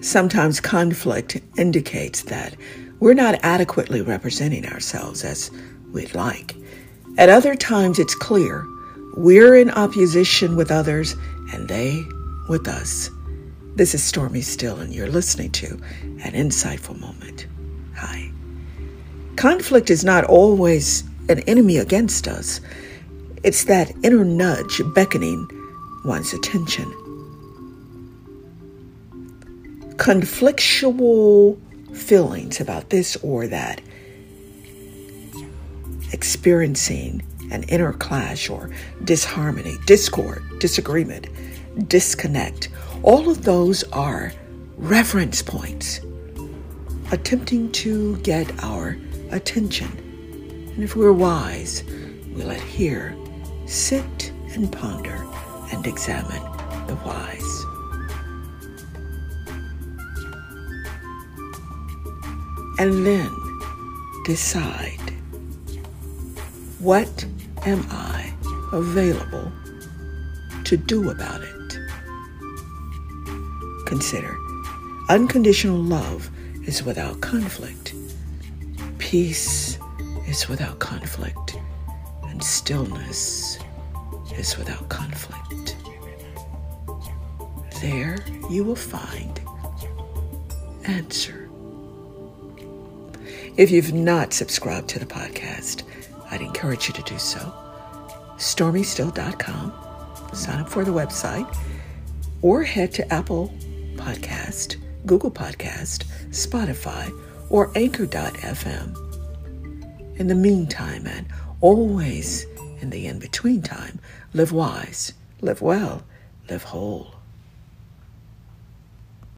Sometimes conflict indicates that we're not adequately representing ourselves as we'd like. At other times, it's clear we're in opposition with others and they with us. This is Stormy Still, and you're listening to an insightful moment. Hi. Conflict is not always an enemy against us, it's that inner nudge beckoning one's attention. Conflictual feelings about this or that, experiencing an inner clash or disharmony, discord, disagreement, disconnect, all of those are reference points attempting to get our attention. And if we're wise, we'll here sit and ponder and examine the whys. And then decide what am I available to do about it? Consider unconditional love is without conflict, peace is without conflict, and stillness is without conflict. There you will find answer. If you've not subscribed to the podcast, I'd encourage you to do so. StormyStill.com. Sign up for the website or head to Apple Podcast, Google Podcast, Spotify, or Anchor.fm. In the meantime, and always in the in between time, live wise, live well, live whole.